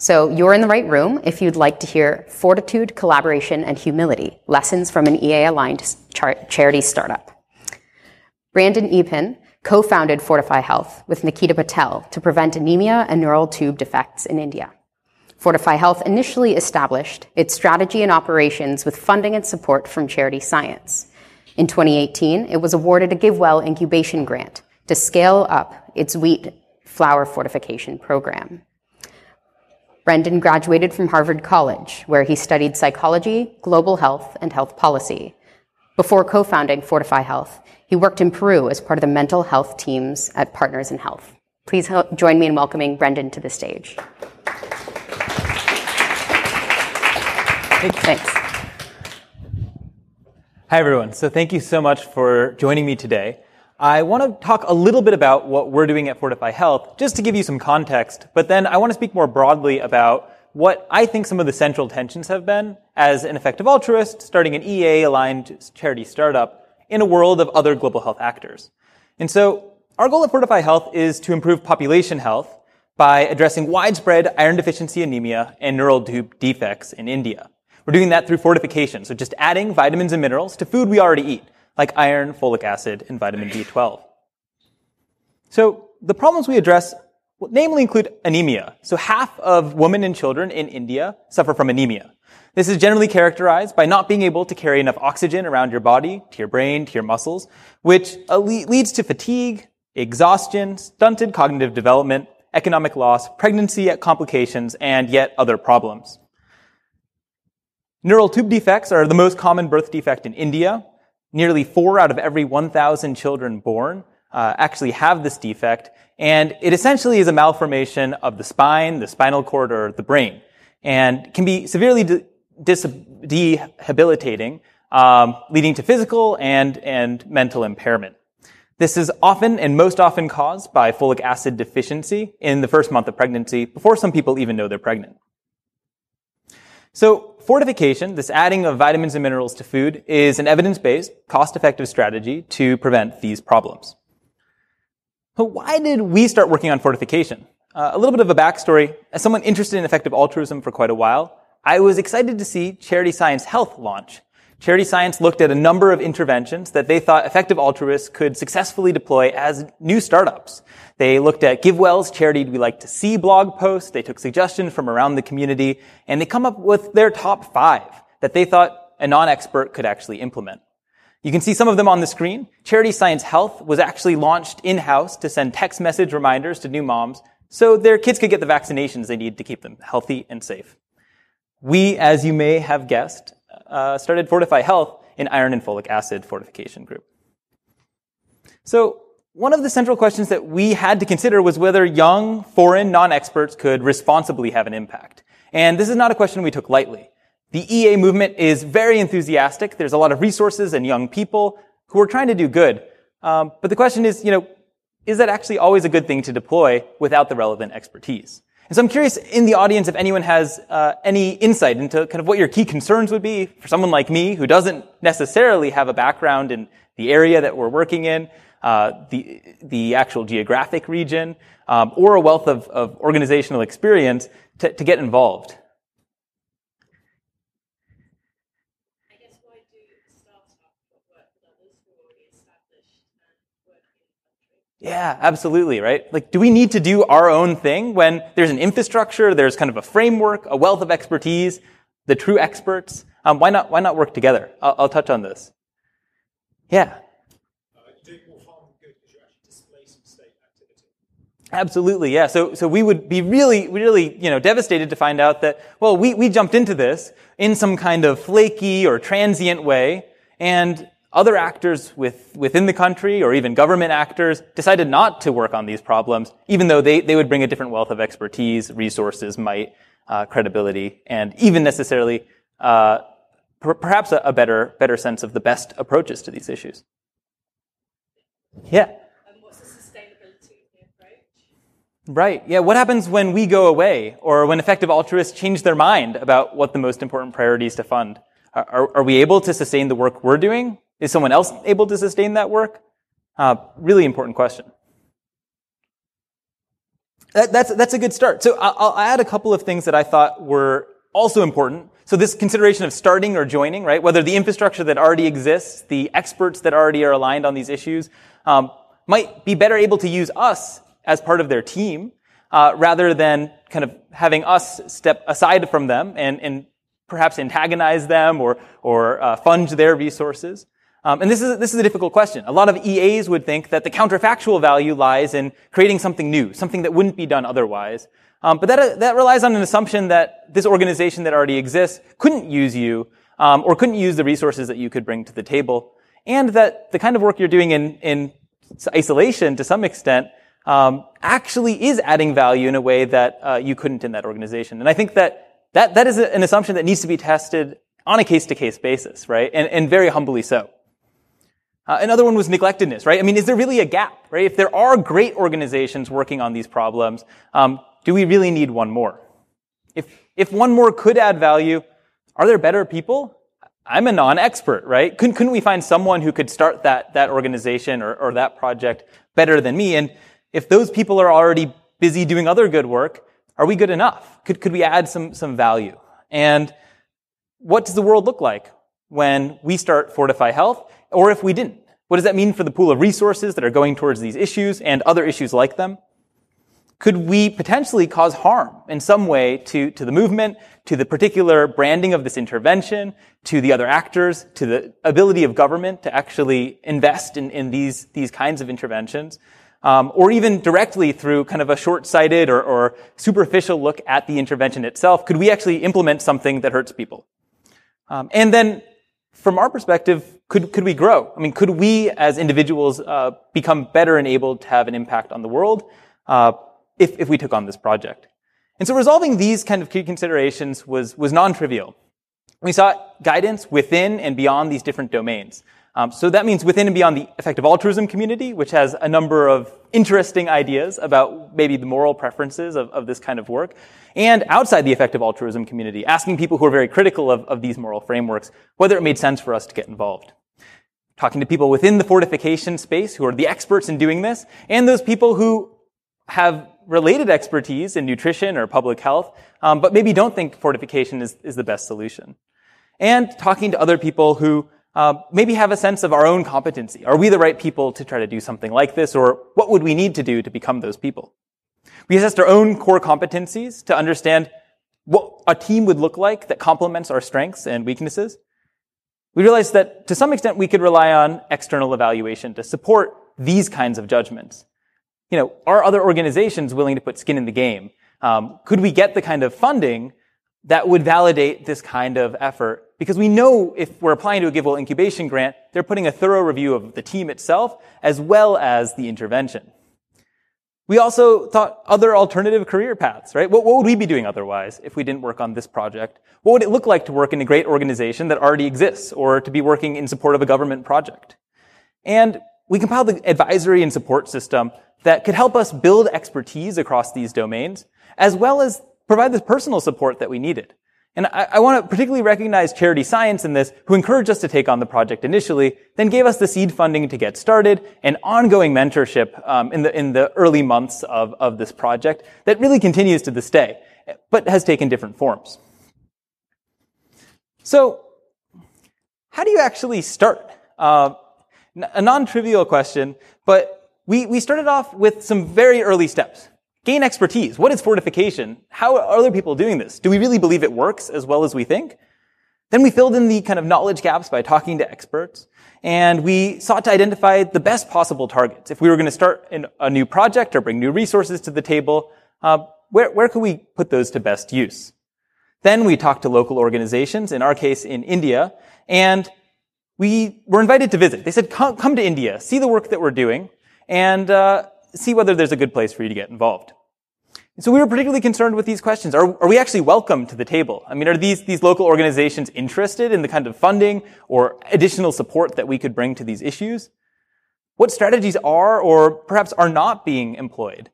So you're in the right room if you'd like to hear fortitude, collaboration, and humility, lessons from an EA-aligned char- charity startup. Brendan Eappen co-founded Fortify Health with Nikita Patel to prevent anemia and neural tube defects in India. Fortify Health initially established its strategy and operations with funding and support from Charity Science. In 2018, it was awarded a GiveWell incubation grant to scale up its wheat flour fortification program. Brendan graduated from Harvard College, where he studied psychology, global health, and health policy. Before co founding Fortify Health, he worked in Peru as part of the mental health teams at Partners in Health. Please join me in welcoming Brendan to the stage. Thanks. Hi, everyone. So thank you so much for joining me today. I want to talk a little bit about what we're doing at Fortify Health, just to give you some context, but then I want to speak more broadly about what I think some of the central tensions have been as an effective altruist starting an EA aligned charity startup in a world of other global health actors. And so our goal at Fortify Health is to improve population health by addressing widespread iron deficiency anemia and neural tube defects in India. We're doing that through fortification, so just adding vitamins and minerals to food we already eat like iron, folic acid, and vitamin B12. So the problems we address namely include anemia. So half of women and children in India suffer from anemia. This is generally characterized by not being able to carry enough oxygen around your body, to your brain, to your muscles, which uh, leads to fatigue, exhaustion, stunted cognitive development, economic loss, pregnancy complications, and yet other problems. Neural tube defects are the most common birth defect in India. Nearly four out of every 1,000 children born uh, actually have this defect, and it essentially is a malformation of the spine, the spinal cord, or the brain, and can be severely de- um, leading to physical and and mental impairment. This is often and most often caused by folic acid deficiency in the first month of pregnancy, before some people even know they're pregnant. So fortification, this adding of vitamins and minerals to food, is an evidence-based, cost-effective strategy to prevent these problems. But why did we start working on fortification? Uh, a little bit of a backstory. As someone interested in effective altruism for quite a while, I was excited to see Charity Science Health launch. Charity Science looked at a number of interventions that they thought effective altruists could successfully deploy as new startups. They looked at GiveWell's charity we like to see blog posts. They took suggestions from around the community and they come up with their top five that they thought a non-expert could actually implement. You can see some of them on the screen. Charity Science Health was actually launched in-house to send text message reminders to new moms so their kids could get the vaccinations they need to keep them healthy and safe. We, as you may have guessed, uh, started Fortify Health, an iron and folic acid fortification group. So one of the central questions that we had to consider was whether young, foreign, non-experts could responsibly have an impact. And this is not a question we took lightly. The EA movement is very enthusiastic. There's a lot of resources and young people who are trying to do good. Um, but the question is, you know, is that actually always a good thing to deploy without the relevant expertise? And so I'm curious in the audience if anyone has uh, any insight into kind of what your key concerns would be for someone like me who doesn't necessarily have a background in the area that we're working in uh, the, the actual geographic region, um, or a wealth of, of organizational experience to, to get involved. Yeah, absolutely, right? Like, do we need to do our own thing when there's an infrastructure, there's kind of a framework, a wealth of expertise, the true experts? Um, why not, why not work together? I'll, I'll touch on this. Yeah. Absolutely, yeah. So, so we would be really, really, you know, devastated to find out that, well, we, we jumped into this in some kind of flaky or transient way, and other actors with, within the country or even government actors decided not to work on these problems, even though they, they would bring a different wealth of expertise, resources, might, uh, credibility, and even necessarily, uh, per- perhaps a, a better, better sense of the best approaches to these issues. Yeah. And what's the sustainability of the approach? Right. Yeah. What happens when we go away or when effective altruists change their mind about what the most important priorities to fund? Are, are we able to sustain the work we're doing? Is someone else able to sustain that work? Uh, really important question. that, that's, that's a good start. So I'll, I'll add a couple of things that I thought were also important. So this consideration of starting or joining, right? Whether the infrastructure that already exists, the experts that already are aligned on these issues, um, might be better able to use us as part of their team, uh, rather than kind of having us step aside from them and, and perhaps antagonize them or, or uh, fund their resources. Um, and this is, this is a difficult question. A lot of EAs would think that the counterfactual value lies in creating something new, something that wouldn't be done otherwise. Um, but that, that relies on an assumption that this organization that already exists couldn't use you um, or couldn't use the resources that you could bring to the table, and that the kind of work you're doing in, in isolation to some extent um, actually is adding value in a way that uh, you couldn't in that organization. And I think that that, that is an assumption that needs to be tested on a case-to-case basis, right? And, and very humbly so. Uh, another one was neglectedness, right? I mean, is there really a gap, right? If there are great organizations working on these problems, um, do we really need one more? If, if one more could add value, are there better people? I'm a non-expert, right? Couldn't, couldn't we find someone who could start that, that organization or, or that project better than me? And if those people are already busy doing other good work, are we good enough? Could, could we add some, some value? And what does the world look like when we start Fortify Health or if we didn't? What does that mean for the pool of resources that are going towards these issues and other issues like them? Could we potentially cause harm in some way to, to the movement, to the particular branding of this intervention, to the other actors, to the ability of government to actually invest in, in these, these kinds of interventions? Um, or even directly through kind of a short-sighted or, or superficial look at the intervention itself, could we actually implement something that hurts people? Um, and then from our perspective, could, could we grow? I mean, could we as individuals uh, become better enabled to have an impact on the world uh, if, if we took on this project? And so resolving these kind of key considerations was, was non-trivial. We sought guidance within and beyond these different domains. Um, so that means within and beyond the effective altruism community, which has a number of interesting ideas about maybe the moral preferences of, of this kind of work, and outside the effective altruism community, asking people who are very critical of, of these moral frameworks whether it made sense for us to get involved. Talking to people within the fortification space who are the experts in doing this, and those people who have related expertise in nutrition or public health, um, but maybe don't think fortification is, is the best solution. And talking to other people who uh, maybe have a sense of our own competency. Are we the right people to try to do something like this, or what would we need to do to become those people? We assessed our own core competencies to understand what a team would look like that complements our strengths and weaknesses. We realized that to some extent we could rely on external evaluation to support these kinds of judgments. You know, are other organizations willing to put skin in the game? Um, could we get the kind of funding that would validate this kind of effort because we know if we're applying to a GiveWell incubation grant, they're putting a thorough review of the team itself as well as the intervention. We also thought other alternative career paths, right? What, what, would we be doing otherwise if we didn't work on this project? What would it look like to work in a great organization that already exists or to be working in support of a government project? And we compiled the advisory and support system that could help us build expertise across these domains, as well as provide the personal support that we needed. And I, I, want to particularly recognize Charity Science in this, who encouraged us to take on the project initially, then gave us the seed funding to get started and ongoing mentorship um, in the in the early months of of this project that really continues to this day, but has taken different forms. So, how do you actually start? Uh, a non-trivial question, but we we started off with some very early steps gain expertise. What is fortification? How are other people doing this? Do we really believe it works as well as we think? Then we filled in the kind of knowledge gaps by talking to experts, and we sought to identify the best possible targets. If we were going to start a new project or bring new resources to the table, uh, where, where could we put those to best use? Then we talked to local organizations, in our case in India, and we were invited to visit. They said, come, come to India, see the work that we're doing, and uh, see whether there's a good place for you to get involved. And so we were particularly concerned with these questions. Are, are we actually welcome to the table? I mean, are these, these local organizations interested in the kind of funding or additional support that we could bring to these issues? What strategies are or perhaps are not being employed?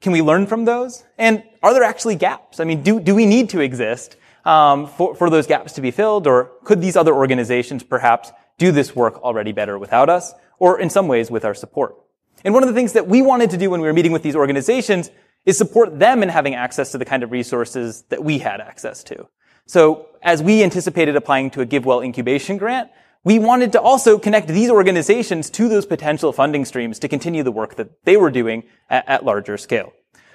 Can we learn from those? And are there actually gaps? I mean, do, do we need to exist um, for, for those gaps to be filled, or could these other organizations perhaps do this work already better without us, or in some ways with our support? And one of the things that we wanted to do when we were meeting with these organizations is support them in having access to the kind of resources that we had access to. So as we anticipated applying to a GiveWell incubation grant, we wanted to also connect these organizations to those potential funding streams to continue the work that they were doing at, at larger scale.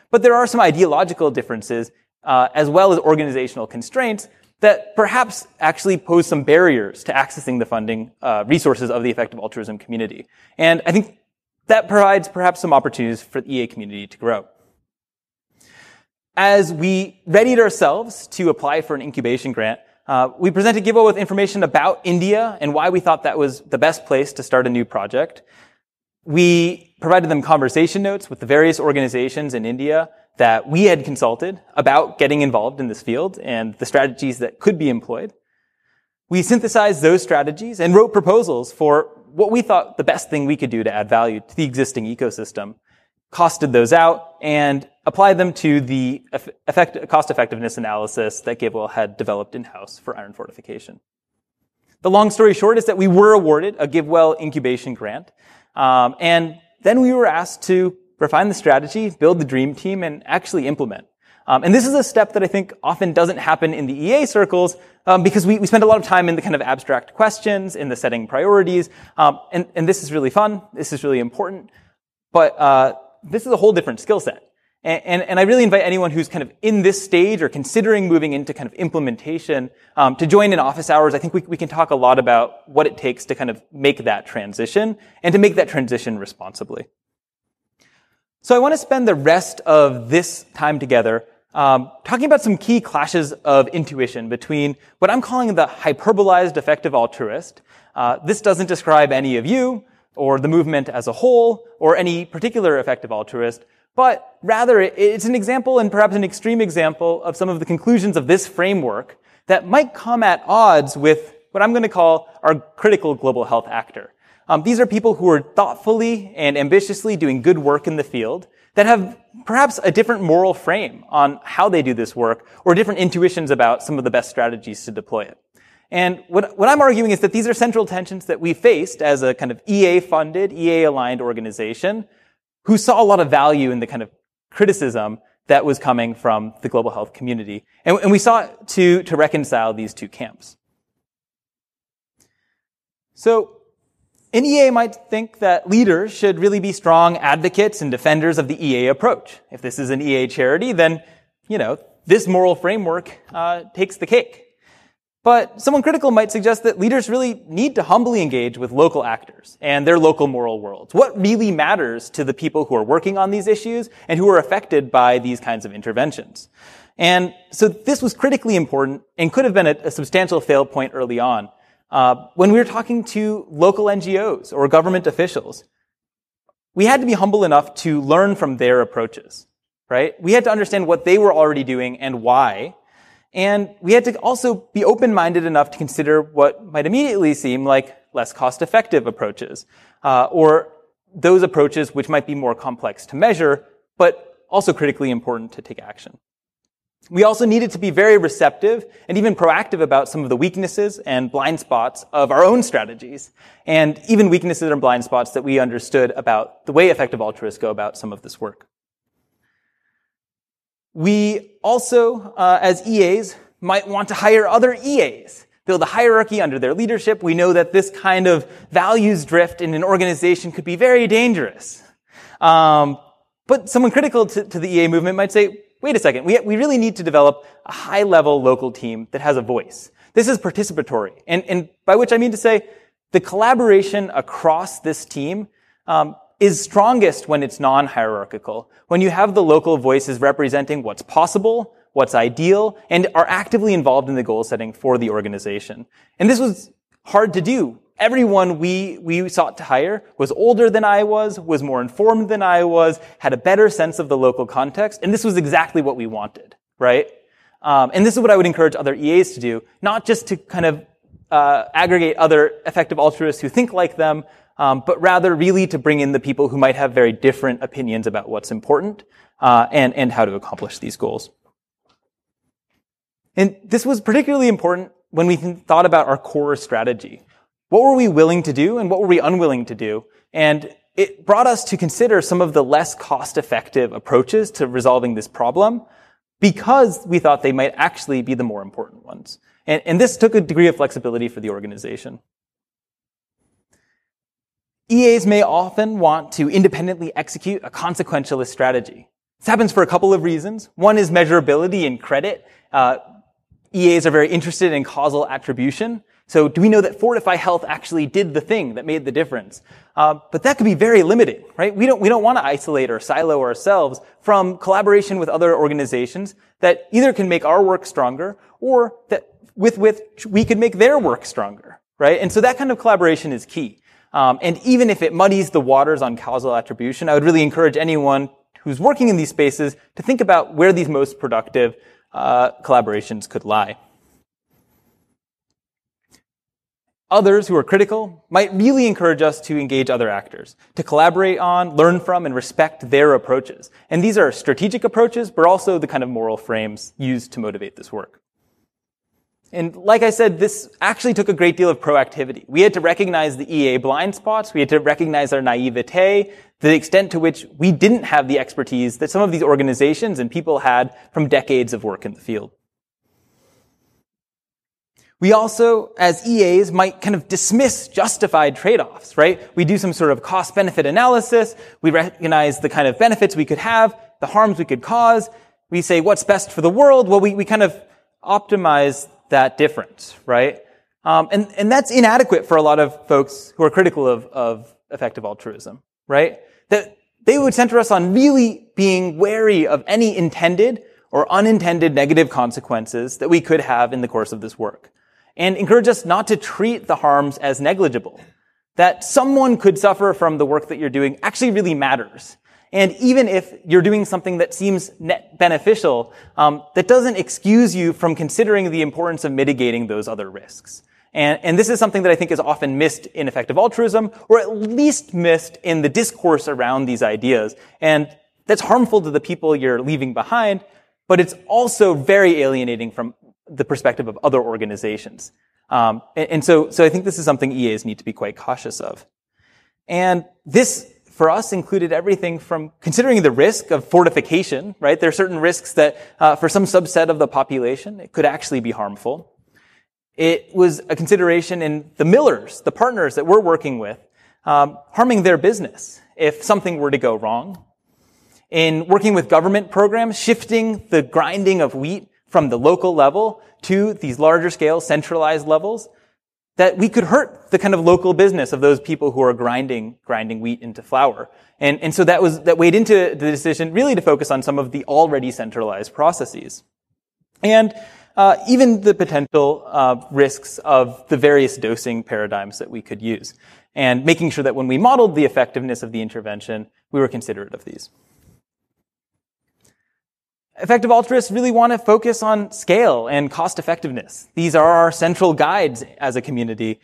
But there are some ideological differences, uh, as well as organizational constraints that perhaps actually pose some barriers to accessing the funding uh, resources of the effective altruism community. And I think that provides perhaps some opportunities for the EA community to grow. As we readied ourselves to apply for an incubation grant, uh, we presented GiveWell with information about India and why we thought that was the best place to start a new project. We provided them conversation notes with the various organizations in India that we had consulted about getting involved in this field and the strategies that could be employed. We synthesized those strategies and wrote proposals for what we thought the best thing we could do to add value to the existing ecosystem, costed those out, and applied them to the effect, cost effectiveness analysis that GiveWell had developed in-house for iron fortification. The long story short is that we were awarded a GiveWell incubation grant, um, and then we were asked to refine the strategy, build the dream team, and actually implement. Um, and this is a step that I think often doesn't happen in the EA circles um, because we, we spend a lot of time in the kind of abstract questions, in the setting priorities, um, and, and this is really fun. This is really important, but uh, this is a whole different skill set. And, and, and, I really invite anyone who's kind of in this stage or considering moving into kind of implementation um, to join in office hours. I think we, we can talk a lot about what it takes to kind of make that transition and to make that transition responsibly. So I want to spend the rest of this time together um, talking about some key clashes of intuition between what I'm calling the hyperbolized effective altruist. Uh, this doesn't describe any of you or the movement as a whole or any particular effective altruist, but rather it's an example and perhaps an extreme example of some of the conclusions of this framework that might come at odds with what I'm going to call our critical global health actor. Um, these are people who are thoughtfully and ambitiously doing good work in the field that have perhaps a different moral frame on how they do this work or different intuitions about some of the best strategies to deploy it. And what, what I'm arguing is that these are central tensions that we faced as a kind of EA funded, EA aligned organization who saw a lot of value in the kind of criticism that was coming from the global health community. And, and we sought to, to reconcile these two camps. So, an EA might think that leaders should really be strong advocates and defenders of the EA approach. If this is an EA charity, then, you know, this moral framework uh, takes the cake. But someone critical might suggest that leaders really need to humbly engage with local actors and their local moral worlds. What really matters to the people who are working on these issues and who are affected by these kinds of interventions? And so this was critically important and could have been a, a substantial fail point early on. Uh, when we were talking to local NGOs or government officials, we had to be humble enough to learn from their approaches, right? We had to understand what they were already doing and why, and we had to also be open-minded enough to consider what might immediately seem like less cost-effective approaches, uh, or those approaches which might be more complex to measure, but also critically important to take action. We also needed to be very receptive and even proactive about some of the weaknesses and blind spots of our own strategies, and even weaknesses and blind spots that we understood about the way effective altruists go about some of this work. We also, uh, as EAs, might want to hire other EAs, build a hierarchy under their leadership. We know that this kind of values drift in an organization could be very dangerous. Um, but someone critical to, to, the EA movement might say, wait a second, we, we really need to develop a high level local team that has a voice. This is participatory. And, and by which I mean to say, the collaboration across this team um, is strongest when it's non-hierarchical, when you have the local voices representing what's possible, what's ideal, and are actively involved in the goal setting for the organization. And this was hard to do. Everyone we, we sought to hire was older than I was, was more informed than I was, had a better sense of the local context, and this was exactly what we wanted, right? Um, and this is what I would encourage other EAs to do, not just to kind of uh, aggregate other effective altruists who think like them, um, but rather really to bring in the people who might have very different opinions about what's important uh, and and how to accomplish these goals. And this was particularly important when we thought about our core strategy. What were we willing to do and what were we unwilling to do? And it brought us to consider some of the less cost-effective approaches to resolving this problem because we thought they might actually be the more important ones. And, and this took a degree of flexibility for the organization. EAs may often want to independently execute a consequentialist strategy. This happens for a couple of reasons. One is measurability and credit. Uh, EAs are very interested in causal attribution. So do we know that Fortify Health actually did the thing that made the difference? Uh, but that could be very limiting, right? We don't, we don't want to isolate or silo ourselves from collaboration with other organizations that either can make our work stronger or that with which we could make their work stronger, right? And so that kind of collaboration is key. Um, and even if it muddies the waters on causal attribution, I would really encourage anyone who's working in these spaces to think about where these most productive uh, collaborations could lie. Others who are critical might really encourage us to engage other actors, to collaborate on, learn from, and respect their approaches. And these are strategic approaches, but also the kind of moral frames used to motivate this work. And like I said, this actually took a great deal of proactivity. We had to recognize the EA blind spots. We had to recognize our naivete, the extent to which we didn't have the expertise that some of these organizations and people had from decades of work in the field. We also, as EAs, might kind of dismiss justified trade-offs, right? We do some sort of cost-benefit analysis. We recognize the kind of benefits we could have, the harms we could cause. We say, what's best for the world? Well, we, we kind of optimize that difference, right? Um, and, and that's inadequate for a lot of folks who are critical of, of effective altruism, right? That they would center us on really being wary of any intended or unintended negative consequences that we could have in the course of this work and encourage us not to treat the harms as negligible. That someone could suffer from the work that you're doing actually really matters. And even if you're doing something that seems net beneficial, um, that doesn't excuse you from considering the importance of mitigating those other risks. And, and this is something that I think is often missed in effective altruism, or at least missed in the discourse around these ideas. And that's harmful to the people you're leaving behind, but it's also very alienating from the perspective of other organizations. Um, and, and, so, so I think this is something EAs need to be quite cautious of. And this, for us, included everything from considering the risk of fortification, right? There are certain risks that, uh, for some subset of the population, it could actually be harmful. It was a consideration in the millers, the partners that we're working with, um, harming their business if something were to go wrong. In working with government programs, shifting the grinding of wheat from the local level to these larger scale centralized levels that we could hurt the kind of local business of those people who are grinding, grinding wheat into flour. And, and so that was, that weighed into the decision really to focus on some of the already centralized processes. And, uh, even the potential uh, risks of the various dosing paradigms that we could use, and making sure that when we modeled the effectiveness of the intervention, we were considerate of these. Effective altruists really want to focus on scale and cost effectiveness. These are our central guides as a community.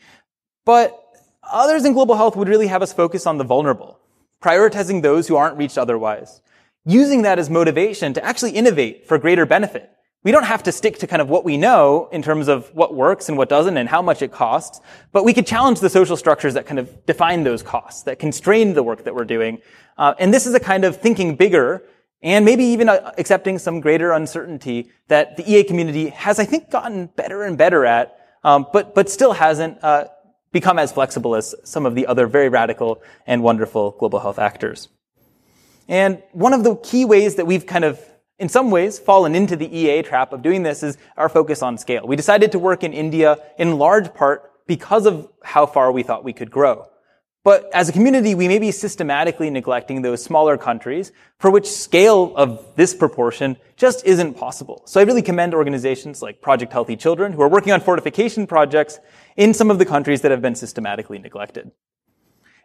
But others in global health would really have us focus on the vulnerable, prioritizing those who aren't reached otherwise, using that as motivation to actually innovate for greater benefit. We don't have to stick to kind of what we know in terms of what works and what doesn't and how much it costs, but we could challenge the social structures that kind of define those costs, that constrain the work that we're doing. Uh, and this is a kind of thinking bigger and maybe even uh, accepting some greater uncertainty that the EA community has, I think, gotten better and better at, um, but but still hasn't uh, become as flexible as some of the other very radical and wonderful global health actors. And one of the key ways that we've kind of, in some ways, fallen into the EA trap of doing this is our focus on scale. We decided to work in India in large part because of how far we thought we could grow. But as a community, we may be systematically neglecting those smaller countries for which scale of this proportion just isn't possible. So I really commend organizations like Project Healthy Children who are working on fortification projects in some of the countries that have been systematically neglected.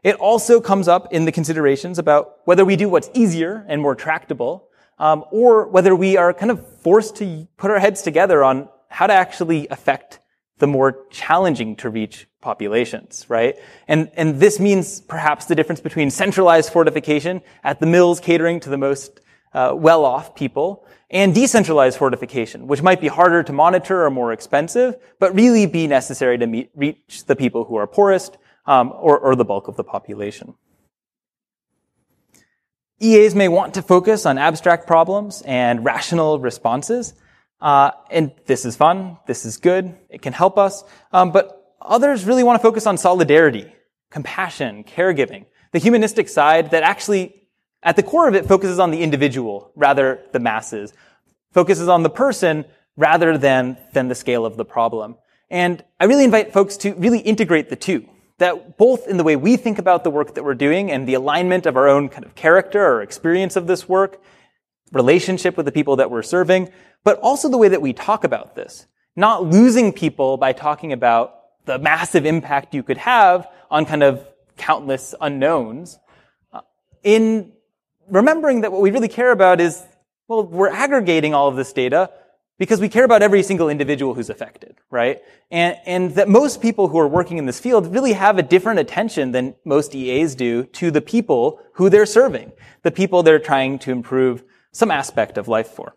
It also comes up in the considerations about whether we do what's easier and more tractable, um, or whether we are kind of forced to put our heads together on how to actually affect the more challenging to reach populations, right? And, and this means perhaps the difference between centralized fortification at the mills catering to the most uh, well-off people and decentralized fortification, which might be harder to monitor or more expensive, but really be necessary to meet, reach the people who are poorest um, or, or the bulk of the population. EAs may want to focus on abstract problems and rational responses. Uh, and this is fun. This is good. It can help us. Um, but others really want to focus on solidarity, compassion, caregiving, the humanistic side that actually, at the core of it, focuses on the individual rather the masses, focuses on the person rather than, than the scale of the problem. And I really invite folks to really integrate the two. That both in the way we think about the work that we're doing and the alignment of our own kind of character or experience of this work, relationship with the people that we're serving, but also the way that we talk about this. Not losing people by talking about the massive impact you could have on kind of countless unknowns. Uh, in remembering that what we really care about is, well, we're aggregating all of this data because we care about every single individual who's affected, right? And, and that most people who are working in this field really have a different attention than most EAs do to the people who they're serving, the people they're trying to improve some aspect of life for.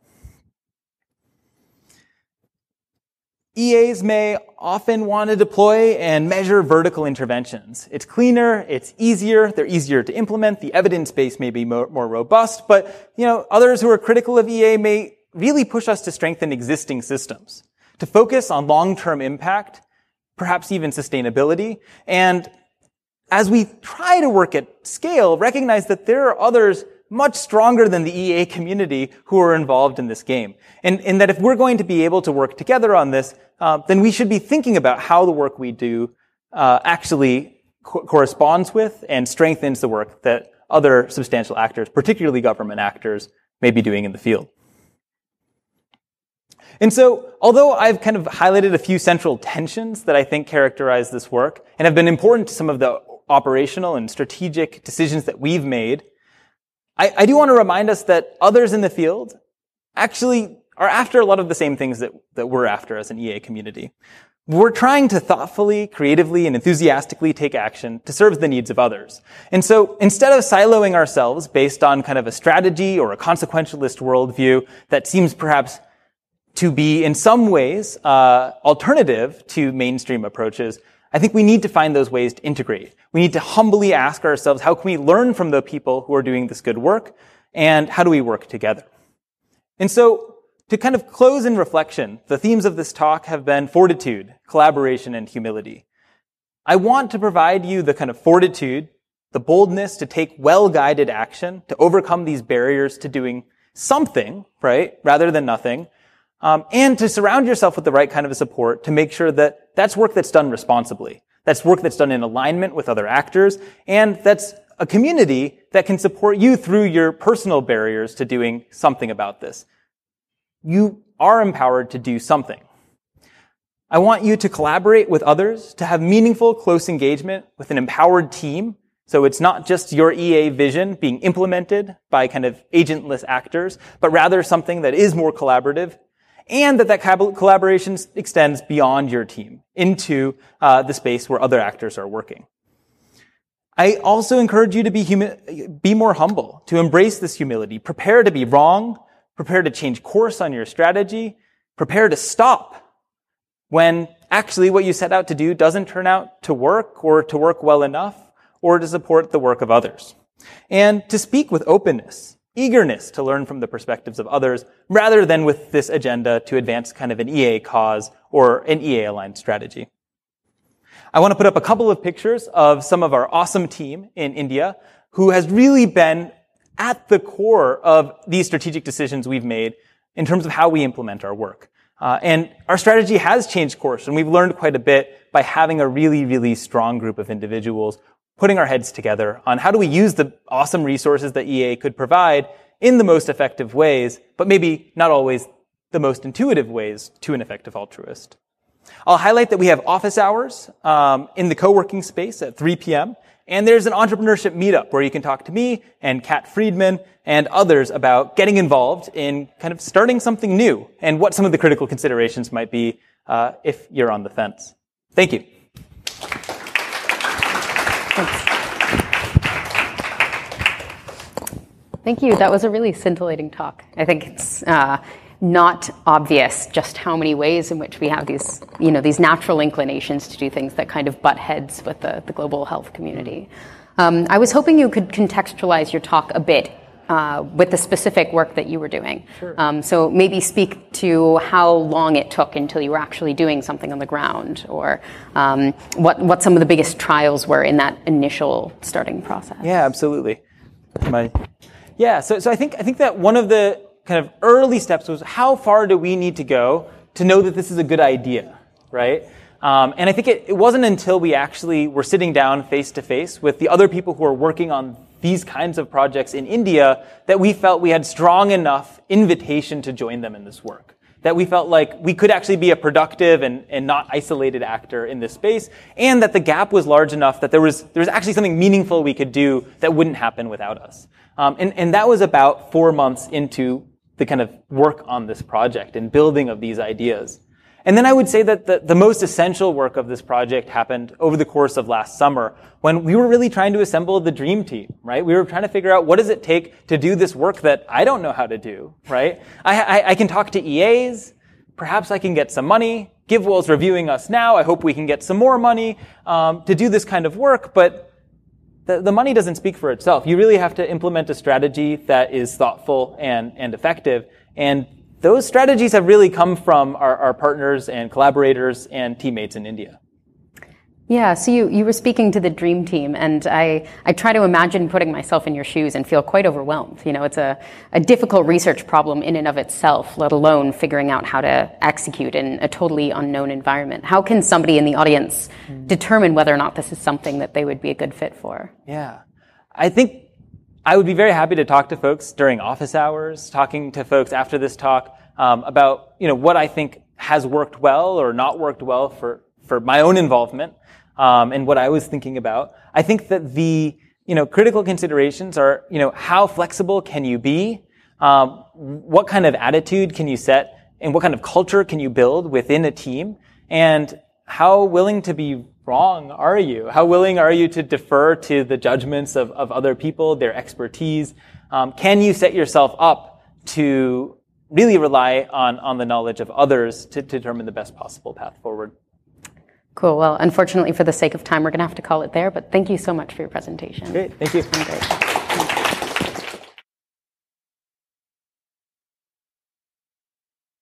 EAs may often want to deploy and measure vertical interventions. It's cleaner, it's easier, they're easier to implement, the evidence base may be more, more robust, but, you know, others who are critical of EA may really push us to strengthen existing systems, to focus on long-term impact, perhaps even sustainability, and as we try to work at scale, recognize that there are others much stronger than the EA community who are involved in this game. And, and that if we're going to be able to work together on this, uh, then we should be thinking about how the work we do uh, actually co- corresponds with and strengthens the work that other substantial actors, particularly government actors, may be doing in the field. And so, although I've kind of highlighted a few central tensions that I think characterize this work and have been important to some of the operational and strategic decisions that we've made, I, I do want to remind us that others in the field actually are after a lot of the same things that, that we're after as an EA community. We're trying to thoughtfully, creatively, and enthusiastically take action to serve the needs of others. And so instead of siloing ourselves based on kind of a strategy or a consequentialist worldview that seems perhaps to be in some ways uh, alternative to mainstream approaches, I think we need to find those ways to integrate. We need to humbly ask ourselves, how can we learn from the people who are doing this good work? And how do we work together? And so, to kind of close in reflection, the themes of this talk have been fortitude, collaboration, and humility. I want to provide you the kind of fortitude, the boldness to take well-guided action, to overcome these barriers to doing something, right, rather than nothing, um, and to surround yourself with the right kind of support to make sure that that's work that's done responsibly. That's work that's done in alignment with other actors, and that's a community that can support you through your personal barriers to doing something about this. You are empowered to do something. I want you to collaborate with others, to have meaningful, close engagement with an empowered team. So it's not just your EA vision being implemented by kind of agentless actors, but rather something that is more collaborative and that that collaboration extends beyond your team into uh, the space where other actors are working. I also encourage you to be humi- be more humble, to embrace this humility, prepare to be wrong, prepare to change course on your strategy, prepare to stop when actually what you set out to do doesn't turn out to work or to work well enough or to support the work of others. And to speak with openness, eagerness to learn from the perspectives of others rather than with this agenda to advance kind of an EA cause or an EA aligned strategy. I want to put up a couple of pictures of some of our awesome team in India who has really been at the core of these strategic decisions we've made in terms of how we implement our work. Uh, and our strategy has changed course, and we've learned quite a bit by having a really, really strong group of individuals putting our heads together on how do we use the awesome resources that EA could provide in the most effective ways, but maybe not always the most intuitive ways to an effective altruist. I'll highlight that we have office hours um, in the co-working space at 3 p.m. And there's an entrepreneurship meetup where you can talk to me and Kat Friedman and others about getting involved in kind of starting something new and what some of the critical considerations might be uh, if you're on the fence. Thank you. Thank you. That was a really scintillating talk. I think it's uh, not obvious just how many ways in which we have these, you know, these natural inclinations to do things that kind of butt heads with the, the global health community. Um, I was hoping you could contextualize your talk a bit uh, with the specific work that you were doing. Sure. Um, so maybe speak to how long it took until you were actually doing something on the ground, or um, what what some of the biggest trials were in that initial starting process. Yeah, absolutely. My, yeah, so so I think I think that one of the kind of early steps was how far do we need to go to know that this is a good idea, right? Um, and I think it, it wasn't until we actually were sitting down face to face with the other people who are working on these kinds of projects in India that we felt we had strong enough invitation to join them in this work. That we felt like we could actually be a productive and, and not isolated actor in this space, and that the gap was large enough that there was, there was actually something meaningful we could do that wouldn't happen without us. Um, and, and that was about four months into the kind of work on this project and building of these ideas. And then I would say that the, the most essential work of this project happened over the course of last summer when we were really trying to assemble the dream team, right? We were trying to figure out what does it take to do this work that I don't know how to do, right? I, I, I can talk to EAs. Perhaps I can get some money. GiveWell's reviewing us now. I hope we can get some more money um, to do this kind of work, but the, the money doesn't speak for itself. You really have to implement a strategy that is thoughtful and, and effective. And those strategies have really come from our, our partners and collaborators and teammates in India. Yeah, so you, you were speaking to the dream team, and I, I try to imagine putting myself in your shoes and feel quite overwhelmed. You know, it's a, a difficult research problem in and of itself, let alone figuring out how to execute in a totally unknown environment. How can somebody in the audience mm. determine whether or not this is something that they would be a good fit for? Yeah. I think I would be very happy to talk to folks during office hours, talking to folks after this talk um, about you know what I think has worked well or not worked well for for my own involvement um, and what I was thinking about. I think that the you know critical considerations are you know how flexible can you be, um, what kind of attitude can you set, and what kind of culture can you build within a team, and how willing to be wrong are you? How willing are you to defer to the judgments of, of other people, their expertise? Um, can you set yourself up to really rely on, on the knowledge of others to, to determine the best possible path forward? Cool. Well, unfortunately, for the sake of time, we're going to have to call it there, but thank you so much for your presentation. Great. Thank you.